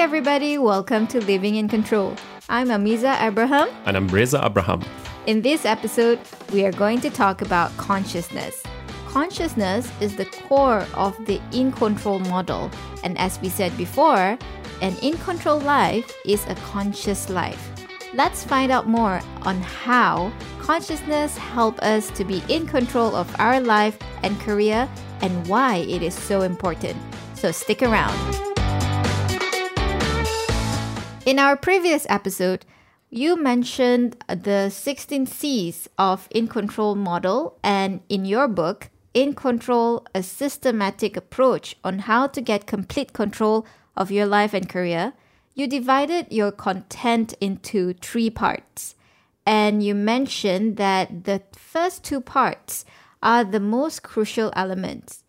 everybody, welcome to Living InControl. I'm Amiza Abraham. And I'm Reza Abraham. In this episode, we are going to talk about consciousness. Consciousness is the core of the in control model, and as we said before, an in control life is a conscious life. Let's find out more on how consciousness help us to be in control of our life and career and why it is so important. So stick around. In our previous episode, you mentioned the 16 C's of In Control model, and in your book, InControl, a systematic approach on how to get complete control of your life and career, you divided your content into three parts. And you mentioned that the first two parts are the most crucial elements.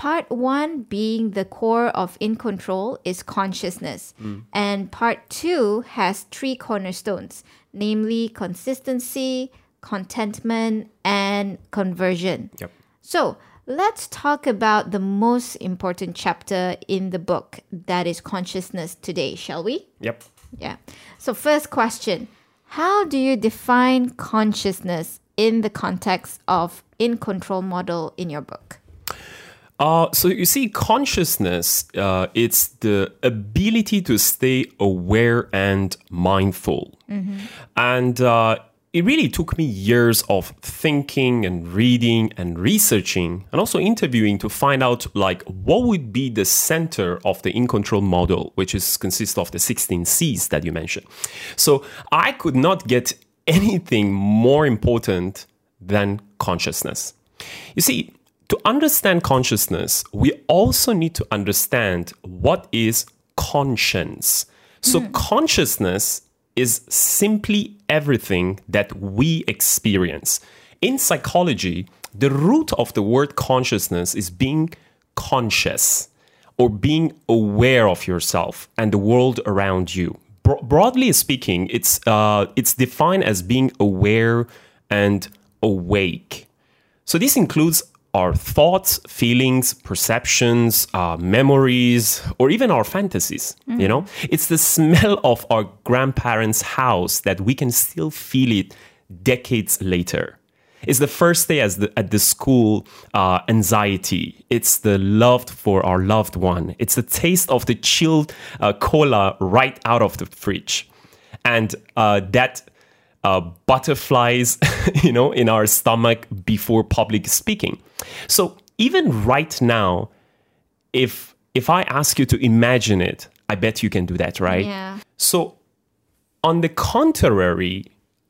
Part one being the core of In Control is consciousness. And part two has three cornerstones, namely consistency, contentment, and conversion. Yep. So let's talk about the most important chapter in the book that is consciousness today, shall we? Yep. Yeah. So, first question How do you define consciousness in the context of in control model in your book? Uh, so you see, consciousness, uh, it's the ability to stay aware and mindful. And uh, it really took me years of thinking and reading and researching and also interviewing to find out like what would be the center of the in control model, which is consists of the 16 C's that you mentioned. So I could not get anything more important than consciousness. You see, to understand consciousness, we also need to understand what is conscience. So, consciousness is simply everything that we experience. In psychology, the root of the word consciousness is being conscious or being aware of yourself and the world around you. Bro- broadly speaking, it's uh, it's defined as being aware and awake. So this includes our thoughts, feelings, perceptions, uh, memories, or even our fantasies. You know, it's the smell of our grandparents' house that we can still feel it decades later. It's the first day the, at the school uh, anxiety. It's the love for our loved one. It's the taste of the chilled uh, cola right out of the fridge, and uh, that uh, butterflies, you know, in our stomach before public speaking. So even right now, if if I ask you to imagine it, I bet you can do that, right? Yeah. So, on the contrary,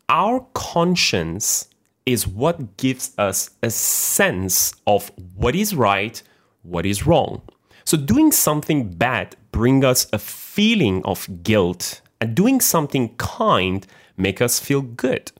our conscience is what gives us a sense of what is right, what is wrong. So, doing something bad brings us a feeling of guilt, and doing something kind make us feel good.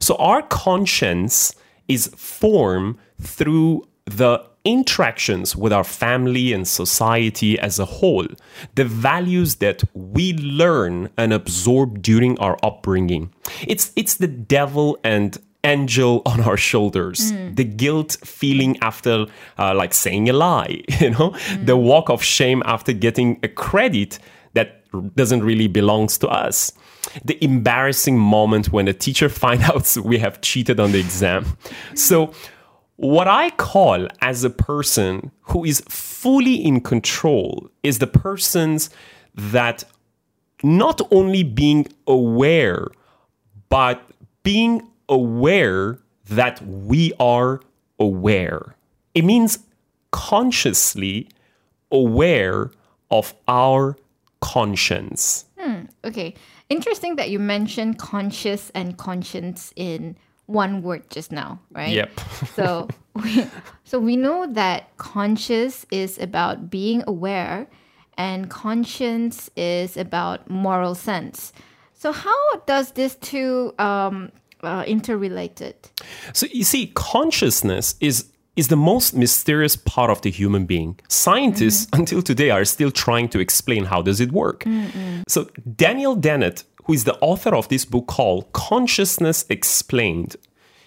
So, our conscience is formed through the interactions with our family and society as a whole, the values that we learn and absorb during our upbringing. It's it's the devil and angel on our shoulders the guilt feeling after uh, like saying a lie you know the walk of shame after getting a credit that doesn't really belongs to us the embarrassing moment when a teacher finds out we have cheated on the exam so what I call as a person who is fully in control is the persons that not only being aware, but being aware that we are aware. It means consciously aware of our conscience. Hmm, okay. Interesting that you mentioned conscious and conscience in one word just now, right? Yep. so we, so we know that conscious is about being aware and conscience is about moral sense. So how does this two um, uh, interrelated? So you see, consciousness is is the most mysterious part of the human being. Scientists until today are still trying to explain how does it work. So Daniel Dennett, who is the author of this book called Consciousness Explained,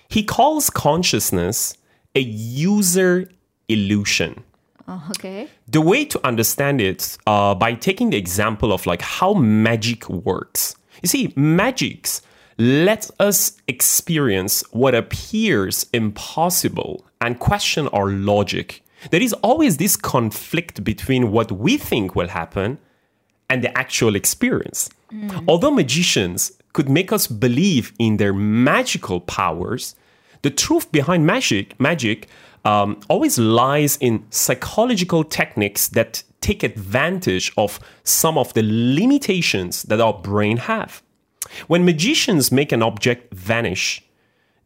he calls consciousness a user illusion. Oh, okay. The way to understand it uh, by taking the example of like how magic works. You see, magics let us experience what appears impossible and question our logic. There is always this conflict between what we think will happen and the actual experience. Although magicians could make us believe in their magical powers, the truth behind magic, magic um, always lies in psychological techniques that take advantage of some of the limitations that our brain have. When magicians make an object vanish,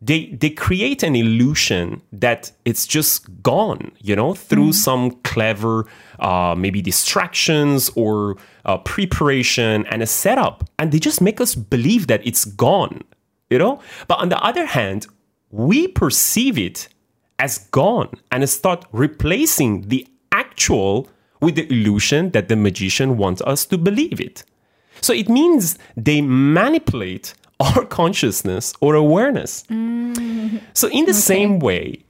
they they create an illusion that it's just gone you know through some clever uh, maybe distractions or uh, preparation and a setup. And they just make us believe that it's gone you know? But on the other hand we perceive it as gone and start replacing the actual with the illusion that the magician wants us to believe it. So it means they manipulate our consciousness or awareness. So, in the same way,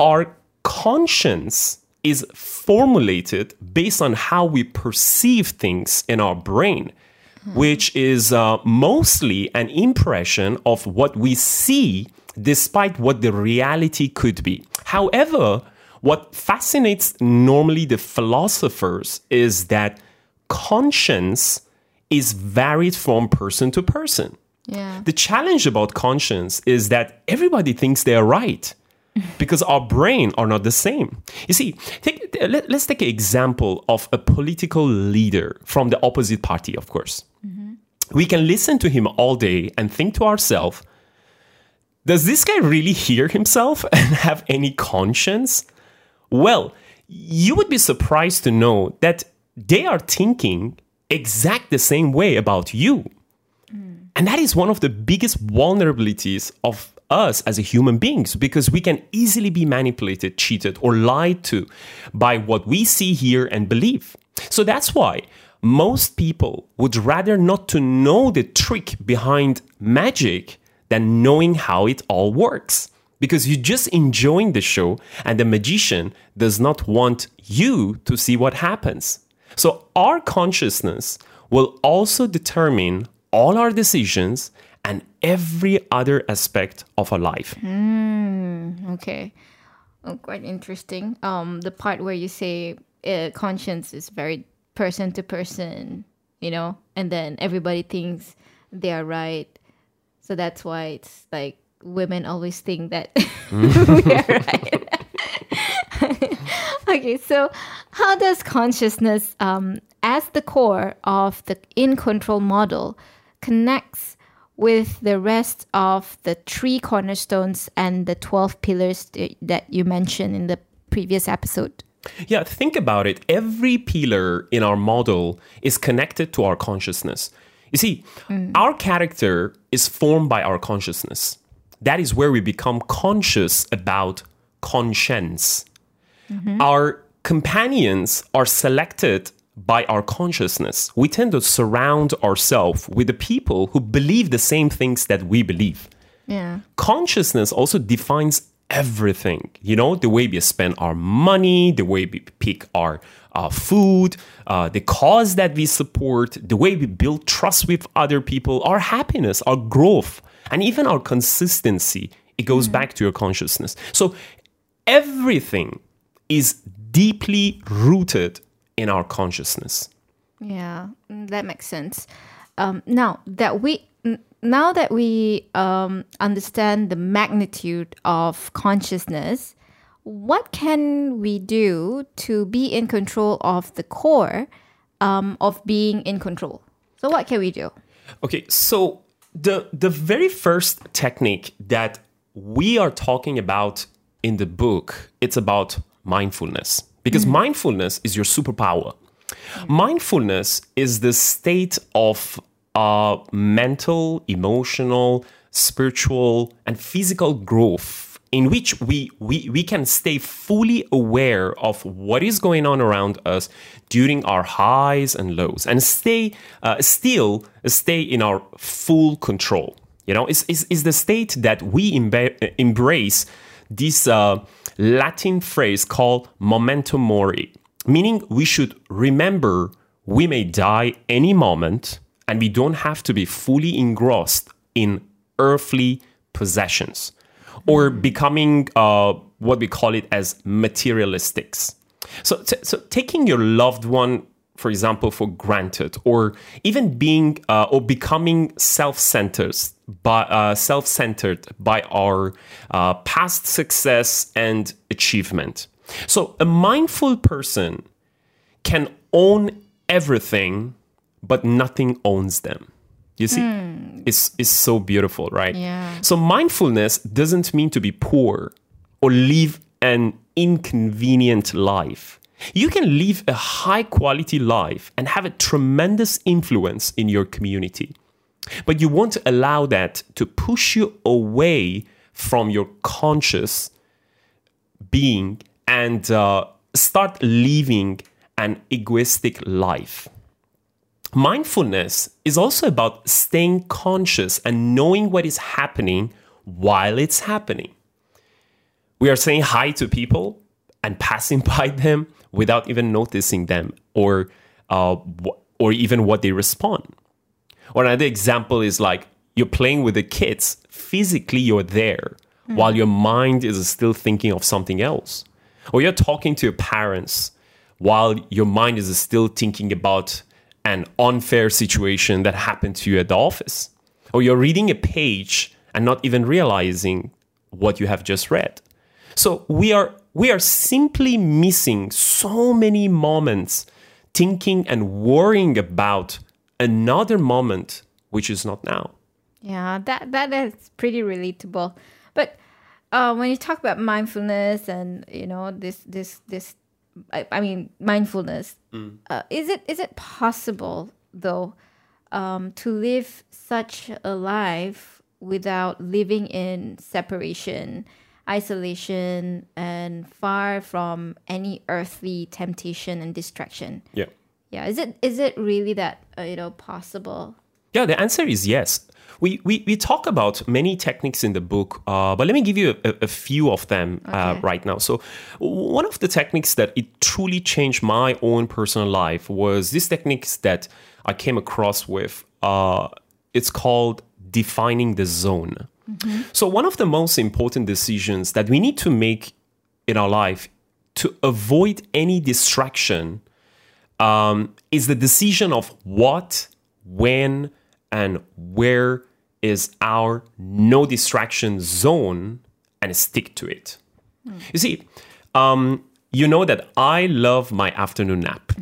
our conscience is formulated based on how we perceive things in our brain, which is uh, mostly an impression of what we see despite what the reality could be. However, what fascinates normally the philosophers is that conscience is varied from person to person. Yeah. The challenge about conscience is that everybody thinks they are right because our brain are not the same. You see, take, let, us take an example of a political leader from the opposite party, of course. Mm-hmm. We can listen to him all day and think to ourselves, does this guy really hear himself and have any conscience? Well, you would be surprised to know that they are thinking exact the same way about you. And that is one of the biggest vulnerabilities of us as human beings because we can easily be manipulated, cheated, or lied to by what we see, hear, and believe. So that's why most people would rather not to know the trick behind magic than knowing how it all works. Because you're just enjoying the show, and the magician does not want you to see what happens. So, our consciousness will also determine all our decisions and every other aspect of our life. Okay. Oh, quite interesting. Um, the part where you say uh, conscience is very person to person, you know, and then everybody thinks they are right. So that's why it's like women always think that we are right. okay, so how does consciousness, um, as the core of the in control model, connects with the rest of the three cornerstones and the 12 pillars that you mentioned in the previous episode? Yeah, think about it. Every pillar in our model is connected to our consciousness. You see, mm. our character is formed by our consciousness. That is where we become conscious about conscience. Mm-hmm. Our companions are selected by our consciousness. We tend to surround ourselves with the people who believe the same things that we believe. Yeah. consciousness also defines everything. You know the way we spend our money the way we pick our uh, food uh, the cause that we support the way we build trust with other people our happiness our growth and even our consistency. It goes back to your consciousness. So everything is deeply rooted in our consciousness Yeah, mm, that makes sense. Um, now that we n- now that we um, understand the magnitude of consciousness, what can we do to be in control of the core um, of being in control? So what can we do? Okay, so the the very first technique that we are talking about in the book, it's about mindfulness. Because mindfulness is your superpower. Mindfulness is the state of uh, mental, emotional, spiritual, and physical growth in which we, we, we can stay fully aware of what is going on around us during our highs and lows and stay uh, still stay in our full control you know it's, it's, it's the state that we embrace this uh, Latin phrase called memento mori, meaning we should remember we may die any moment and we don't have to be fully engrossed in earthly possessions or becoming uh, what we call it as materialistics. So, t- so taking your loved one, for example, for granted, or even being uh, or becoming self-centered by uh, self-centered by our uh, past success and achievement. So, a mindful person can own everything, but nothing owns them. You see, it's, it's so beautiful, right? Yeah. So, mindfulness doesn't mean to be poor or live an inconvenient life. You can live a high quality life and have a tremendous influence in your community. But you won't allow that to push you away from your conscious being and uh, start living an egoistic life. Mindfulness is also about staying conscious and knowing what is happening while it's happening. We are saying hi to people and passing by them without even noticing them or uh, or even what they respond. Or another example is like you're playing with the kids. Physically, you're there while your mind is still thinking of something else. Or you're talking to your parents while your mind is still thinking about an unfair situation that happened to you at the office. Or you're reading a page and not even realizing what you have just read. So we are we are simply missing so many moments thinking and worrying about another moment which is not now. Yeah, that that is pretty relatable. But uh, when you talk about mindfulness and you know this this this, I, I mean mindfulness, uh, is it is it possible though um, to live such a life without living in separation, isolation, and far from any earthly temptation and distraction? Yeah. Yeah, is it is it really that uh, you know possible? Yeah, the answer is yes. We, we, we talk about many techniques in the book, uh, but let me give you a, a few of them uh, right now. So, one of the techniques that it truly changed my own personal life was this techniques that I came across with. Uh, it's called defining the zone. So, one of the most important decisions that we need to make in our life to avoid any distraction um, is the decision of what, when, and where is our no distraction zone and stick to it. You see, um, you know that I love my afternoon nap.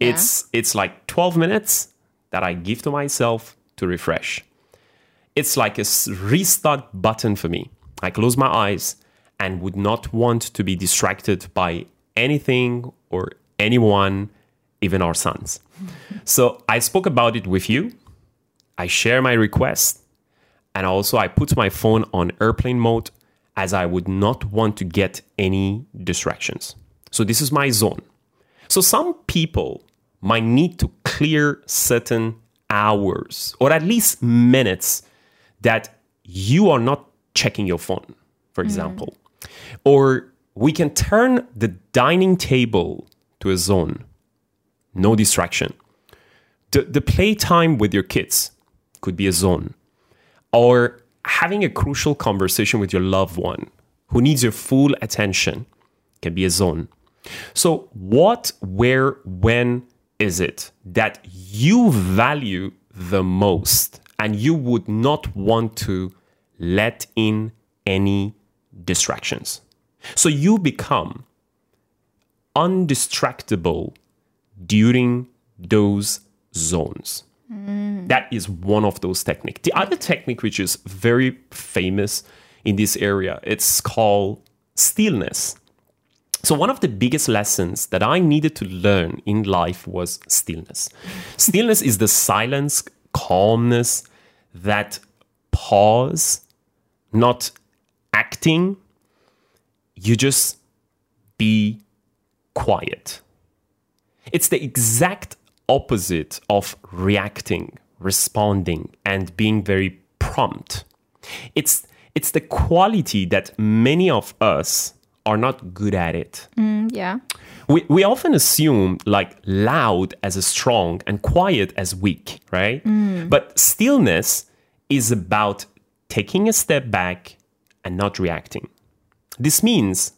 It's it's like 12 minutes that I give to myself to refresh. It's like a restart button for me. I close my eyes and would not want to be distracted by anything or anyone, even our sons. so I spoke about it with you. I share my request. And also, I put my phone on airplane mode as I would not want to get any distractions. So, this is my zone. So, some people might need to clear certain hours or at least minutes that you are not checking your phone, for example. Or we can turn the dining table to a zone, no distraction. The, the playtime with your kids could be a zone or having a crucial conversation with your loved one who needs your full attention can be a zone. So, what, where, when is it that you value the most and you would not want to let in any distractions? So, you become undistractable during those zones. Mm. That is one of those techniques. The other technique, which is very famous in this area, it's called stillness. So one of the biggest lessons that I needed to learn in life was stillness. stillness is the silence, calmness, that pause, not acting. You just be quiet. It's the exact opposite of reacting, responding, and being very prompt. It's it's the quality that many of us are not good at it. Mm, yeah. We, we often assume like loud as a strong and quiet as weak, right? But stillness is about taking a step back and not reacting. This means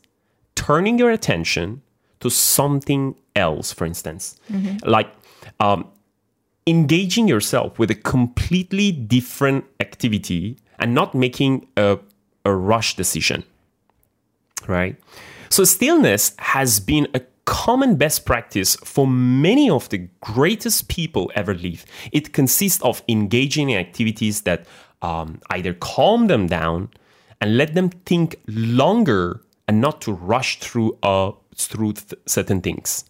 turning your attention to something else, for instance, like um, engaging yourself with a completely different activity and not making a, a rush decision right? So, stillness has been a common best practice for many of the greatest people ever lived. It consists of engaging in activities that um, either calm them down and let them think longer and not to rush through uh, through th- certain things.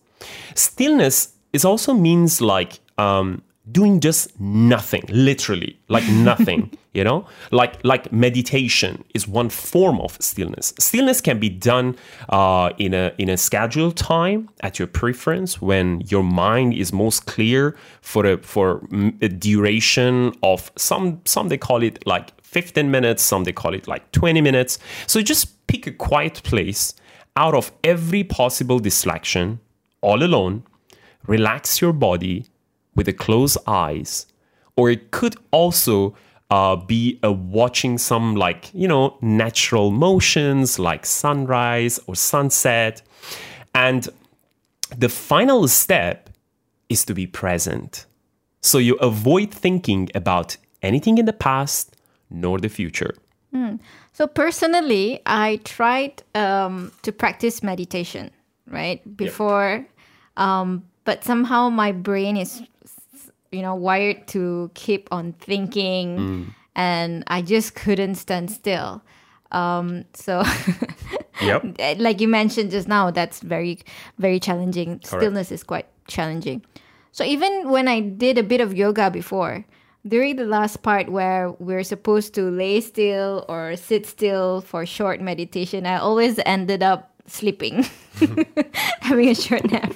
Stillness is also means like um, doing just nothing, literally, like nothing. you know, like like meditation is one form of stillness. Stillness can be done uh, in a in a scheduled time at your preference when your mind is most clear for a for a duration of some some they call it like 15 minutes, some they call it like 20 minutes. So just pick a quiet place out of every possible distraction, all alone. Relax your body with the closed eyes, or it could also uh, be a watching some like you know natural motions like sunrise or sunset, and the final step is to be present. So you avoid thinking about anything in the past nor the future. So personally, I tried um, to practice meditation, right? Before, um, but somehow my brain is, you know, wired to keep on thinking, and I just couldn't stand still. Um, so, Yep. like you mentioned just now, that's very, very challenging. Stillness is quite challenging. So even when I did a bit of yoga before, during the last part where we're supposed to lay still or sit still for short meditation, I always ended up sleeping, having a short nap.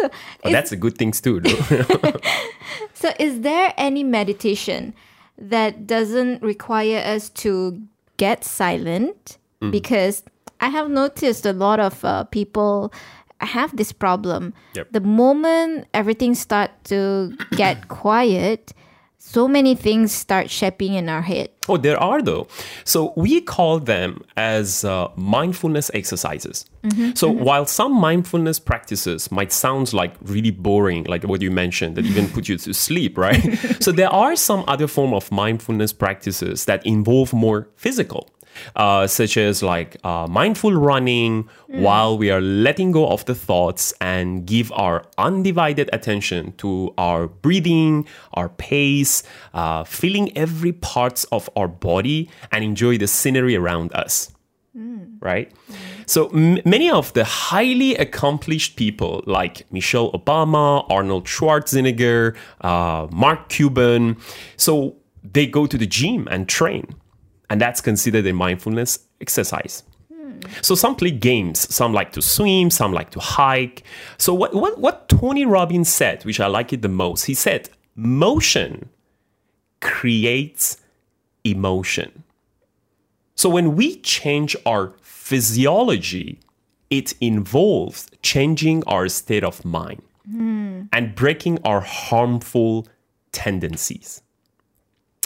So, But that's a good thing too. though. so is there any meditation that doesn't require us to get silent? Because I have noticed a lot of uh, people have this problem. Yep. The moment everything start to get quiet, so many things start shaping in our head. Oh, there are though. So we call them as uh, mindfulness exercises. So while some mindfulness practices might sound like really boring, like what you mentioned, that even put you to sleep, right? so there are some other form of mindfulness practices that involve more physical. Uh, such as like uh, mindful running while we are letting go of the thoughts and give our undivided attention to our breathing, our pace, uh, feeling every parts of our body and enjoy the scenery around us. Right? So m- many of the highly accomplished people like Michelle Obama, Arnold Schwarzenegger, uh, Mark Cuban, so they go to the gym and train and that's considered a mindfulness exercise. So some play games, some like to swim, some like to hike. So what, what, what Tony Robbins said, which I like it the most, he said, motion creates emotion. So when we change our physiology, it involves changing our state of mind and breaking our harmful tendencies.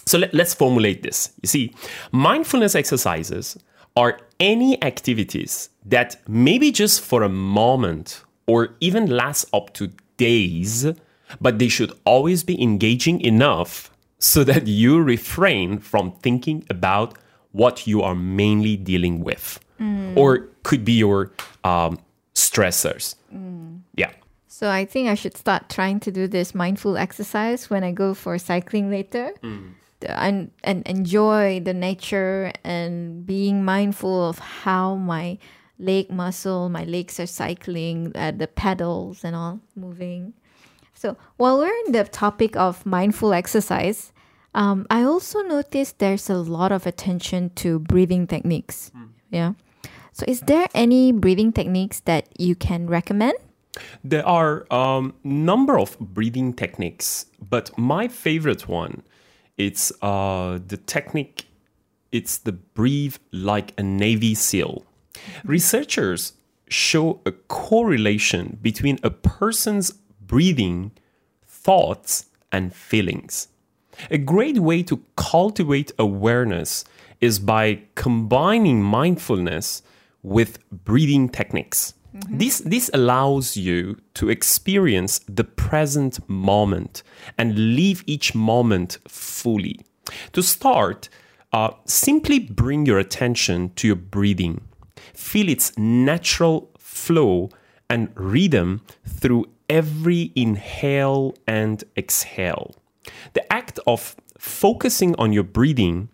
So let, us formulate this. You see, mindfulness exercises are any activities that maybe just for a moment or even last up to days, but they should always be engaging enough so that you refrain from thinking about what you are mainly dealing with mm. or could be your um, stressors. Mm. Yeah. So I think I should start trying to do this mindful exercise when I go for cycling later. The- And, and enjoy the nature and being mindful of how my leg muscle, my legs are cycling, uh, the pedals and all moving. So while we're in the topic of mindful exercise, um, I also noticed there's a lot of attention to breathing techniques. Yeah. So is there any breathing techniques that you can recommend? There are um, number of breathing techniques, but my favorite one, it's uh, the technique. It's the breathe like a Navy SEAL. Researchers show a correlation between a person's breathing, thoughts, and feelings. A great way to cultivate awareness is by combining mindfulness with breathing techniques. This, this allows you to experience the present moment and live each moment fully. To start, uh, simply bring your attention to your breathing. Feel its natural flow and rhythm through every inhale and exhale. The act of focusing on your breathing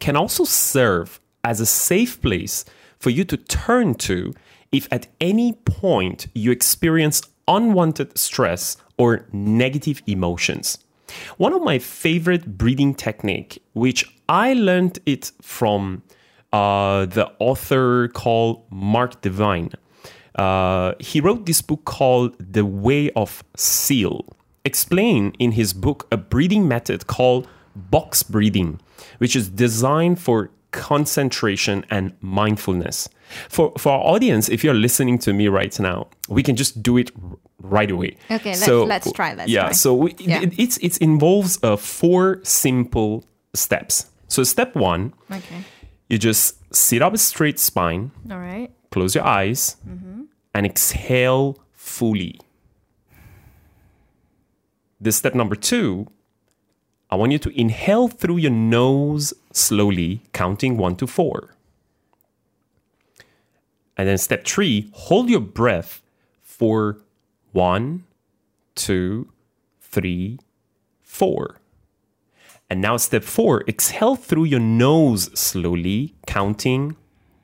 can also serve as a safe place for you to turn to if at any point you experience unwanted stress or negative emotions. One of my favorite breathing technique, which I learned it from uh, the author called Mark Divine. Uh, he wrote this book called The Way of Seal, explain in his book a breathing method called box breathing, which is designed for concentration and mindfulness. For for our audience, if you're listening to me right now, we can just do it right away. Okay, let's- let's try, let's yeah, try. so we, Yeah. It, it's it involves uh, four simple steps. So step one, Okay. you just sit up a straight spine, All right. close your eyes, and exhale fully. This step number two, I want you to inhale through your nose slowly, counting one to four. And then step three, hold your breath for one, two, three, four. And now step four, exhale through your nose slowly, counting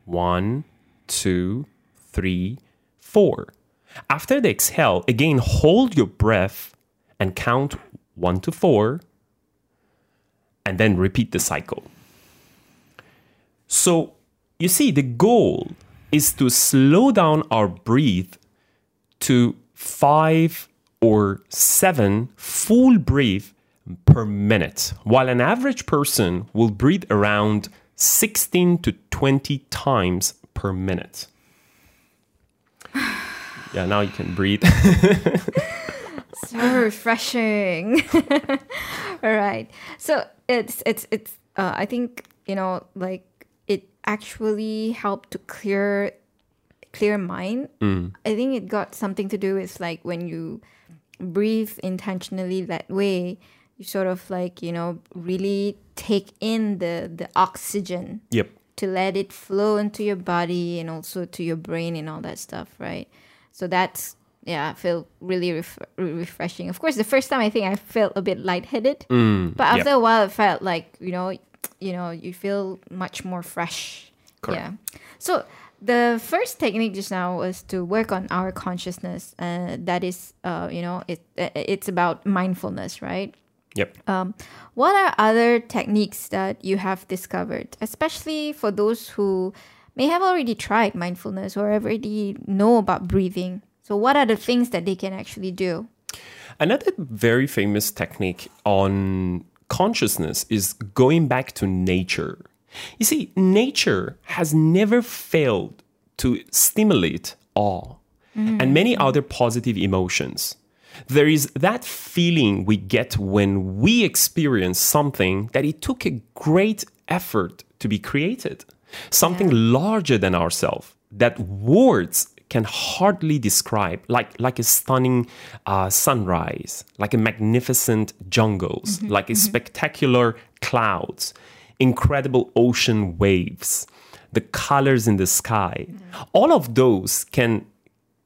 one, two, three, four. After the exhale, again, hold your breath and count one to four, and then repeat the cycle. So, you see, the goal is to slow down our breath to five or seven full breath per minute, while an average person will breathe around 16 to 20 times per minute. Yeah, now you can breathe. So refreshing. All right. So it's it's it's. Uh, I think you know, like actually helped to clear clear mind. Mm. I think it got something to do with like when you breathe intentionally that way, you sort of like you know really take in the the oxygen yep. to let it flow into your body and also to your brain and all that stuff, right? So that's yeah, I feel really ref- refreshing. Of course, the first time I think I felt a bit lightheaded, mm. but after a while, it felt like you know, you know, you feel much more fresh. Correct. Yeah. So the first technique just now was to work on our consciousness. Uh, that is, uh, you know, it it's about mindfulness, right? Yep. Um, what are other techniques that you have discovered, especially for those who may have already tried mindfulness or already know about breathing? So, what are the things that they can actually do? Another very famous technique on consciousness is going back to nature. You see, nature has never failed to stimulate awe and mm. many other positive emotions. There is that feeling we get when we experience something that it took a great effort to be created, something larger than ourselves that words can hardly describe, like, like a stunning uh, sunrise, like a magnificent jungles, like a spectacular clouds, incredible ocean waves, the colors in the sky. All of those can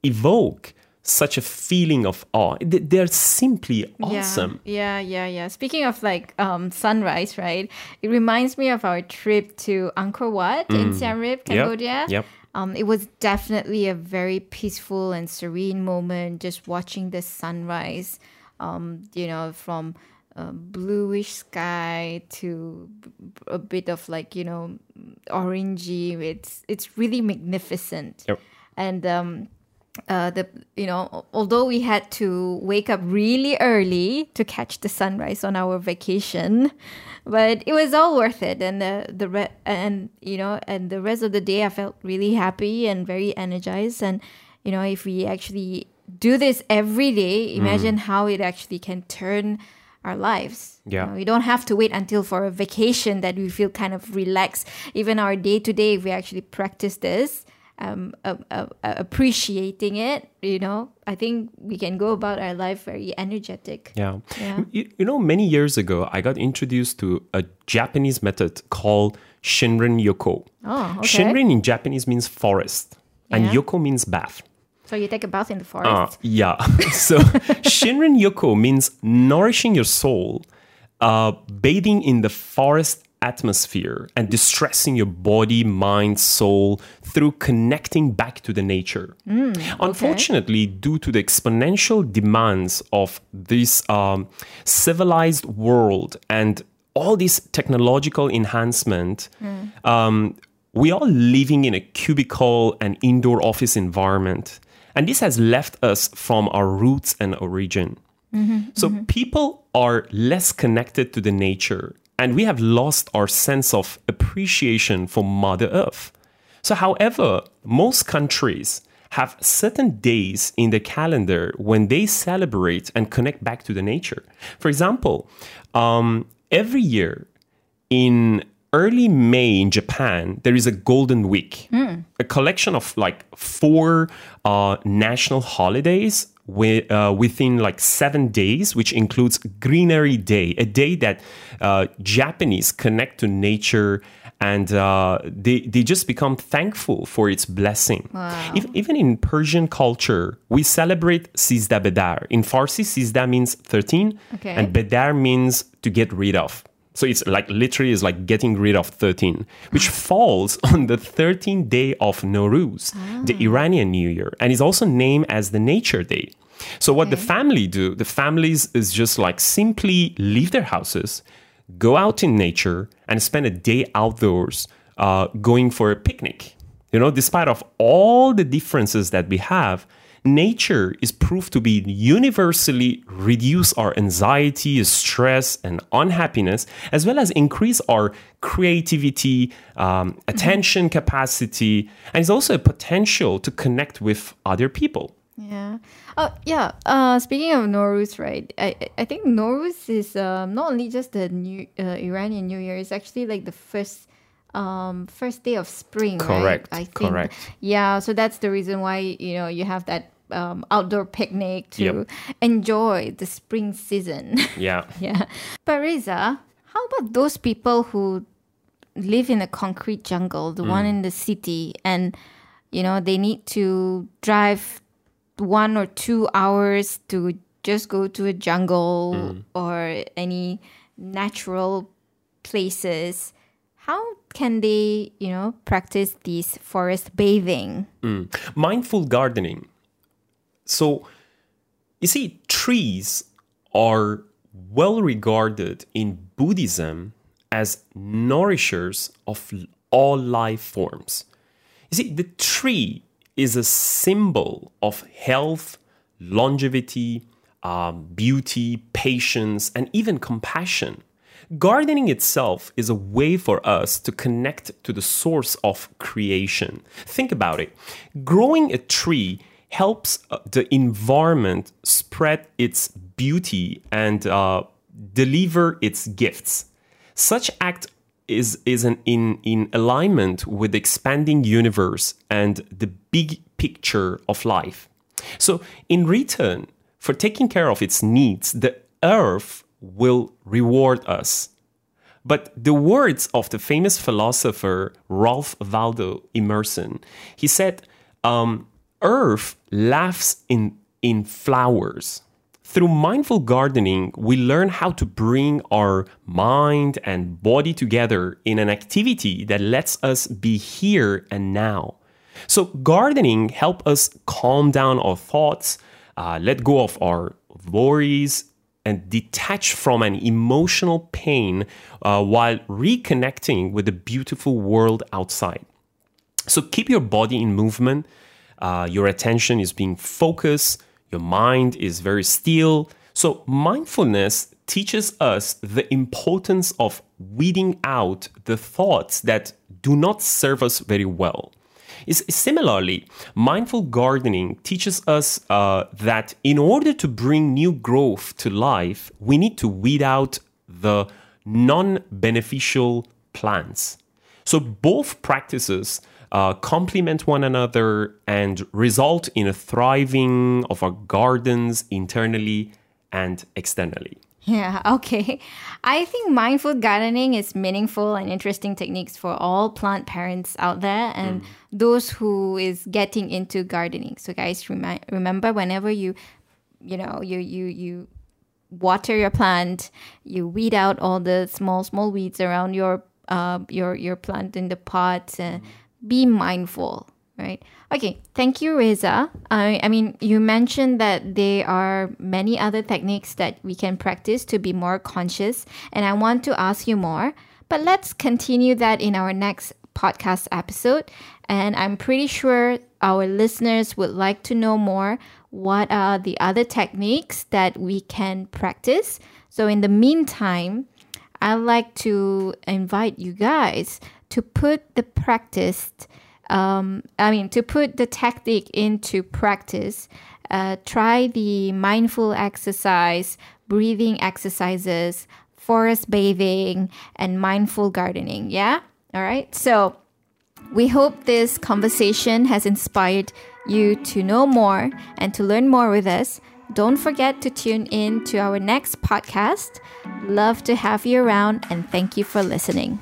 evoke such a feeling of awe. They- They're simply awesome. Yeah, yeah, yeah. Speaking of like um, sunrise, right? It reminds me of our trip to Angkor Wat in Siem Reap, Cambodia. yep. Um, it was definitely a very peaceful and serene moment just watching the sunrise, um, you know, from a bluish sky to a bit of like, you know, orangey. It's, it's really magnificent. Yep. And um, uh, the you know although we had to wake up really early to catch the sunrise on our vacation but it was all worth it and the the re- and you know and the rest of the day I felt really happy and very energized and you know if we actually do this every day Mm. imagine how it actually can turn our lives You Yeah. know, we don't have to wait until for a vacation that we feel kind of relaxed even our day to day if we actually practice this um, uh, uh, uh, appreciating it you know i think we can go about our life very energetic Yeah. Yeah. You, you know, many years ago, I got introduced to a Japanese method called Shinrin Yoko. Oh, okay. Shinrin in Japanese means forest, and Yoko means bath. so you take a bath in the Uh, forest yeah. so Shinrin Yoko means nourishing your soul, uh, bathing in the forest atmosphere and distressing your body, mind, soul through connecting back to the nature. Unfortunately, due to the exponential demands of this um, civilized world and all this technological enhancement, um, we are living in a cubicle and indoor office environment. And this has left us from our roots and origin. So people are less connected to the nature, and we have lost our sense of appreciation for Mother Earth. So, however, most countries have certain days in the calendar when they celebrate and connect back to the nature. For example, um, every year in early May in Japan, there is a Golden Week, a collection of like four uh, national holidays uh, within like seven days, which includes Greenery Day, a day that uh, Japanese connect to nature and uh, they, they just become thankful for its blessing. Ev- even in Persian culture, we celebrate Sizda Bedar. In Farsi, Sizda means 13, Okay. and Bedar means to get rid of. So it's like literally is like getting rid of 13, which falls on the 13th day of Nowruz, the Iranian New Year, and is also named as the Nature Day. So what the family do, the families is just like simply leave their houses, go out in nature, and spend a day outdoors, uh, going for a picnic. You know, despite of all the differences that we have, nature is proved to be universally reduce our anxiety, stress, and unhappiness, as well as increase our creativity, um, attention capacity, and it's also a potential to connect with other people. Yeah. Oh, yeah. Uh, speaking of Nowruz, right? I I- think Nowruz is um, not only just the new uh, Iranian New Year. It's actually like the first um first day of spring. right? Correct, I think. correct. Yeah. So that's the reason why you know you have that um, outdoor picnic to Yep. enjoy the spring season. Yeah. yeah. But Reza, how about those people who live in a concrete jungle, the one mm. in the city, and you know they need to drive one or two hours to just go to a jungle mm. or any natural places. How can they, you know, practice these forest bathing? Mm. mindful gardening. So, you see, trees are well regarded in Buddhism as nourishers of all life forms. You see, the tree is a symbol of health, longevity, um, beauty, patience, and even compassion. Gardening itself is a way for us to connect to the source of creation. Think about it. Growing a tree helps uh, the environment spread its beauty and uh, deliver its gifts. Such act is is an, in in alignment with the expanding universe and the big picture of life. So, in return for taking care of its needs, the earth will reward us. But the words of the famous philosopher Ralph Waldo Emerson, he said, um, "Earth laughs in in flowers." Through mindful gardening, we learn how to bring our mind and body together in an activity that lets us be here and now. So, gardening helps us calm down our thoughts, uh, let go of our worries, and detach from an emotional pain uh, while reconnecting with the beautiful world outside. So keep your body in movement. Uh, your attention is being focused, your mind is very still. So, mindfulness teaches us the importance of weeding out the thoughts that do not serve us very well. Is similarly, mindful gardening teaches us uh, that in order to bring new growth to life, we need to weed out the non beneficial plants. So both practices uh, complement one another and result in a thriving of our gardens internally and externally. Yeah, okay. I think mindful gardening is meaningful and interesting techniques for all plant parents out there and mm. those who is getting into gardening. So guys, remi- remember whenever you you know, you you you water your plant, you weed out all the small small weeds around your uh your your plant in the pot and mm. Be mindful, right? Okay, thank you, Reza. I, I mean, you mentioned that there are many other techniques that we can practice to be more conscious, and I want to ask you more. But let's continue that in our next podcast episode. And I'm pretty sure our listeners would like to know more what are the other techniques that we can practice. So, in the meantime, I'd like to invite you guys to put the practice um, I mean, to put the tactic into practice, uh, try the mindful exercise, breathing exercises, forest bathing, and mindful gardening. Yeah? All right. So, we hope this conversation has inspired you to know more and to learn more with us. Don't forget to tune in to our next podcast. Love to have you around and thank you for listening.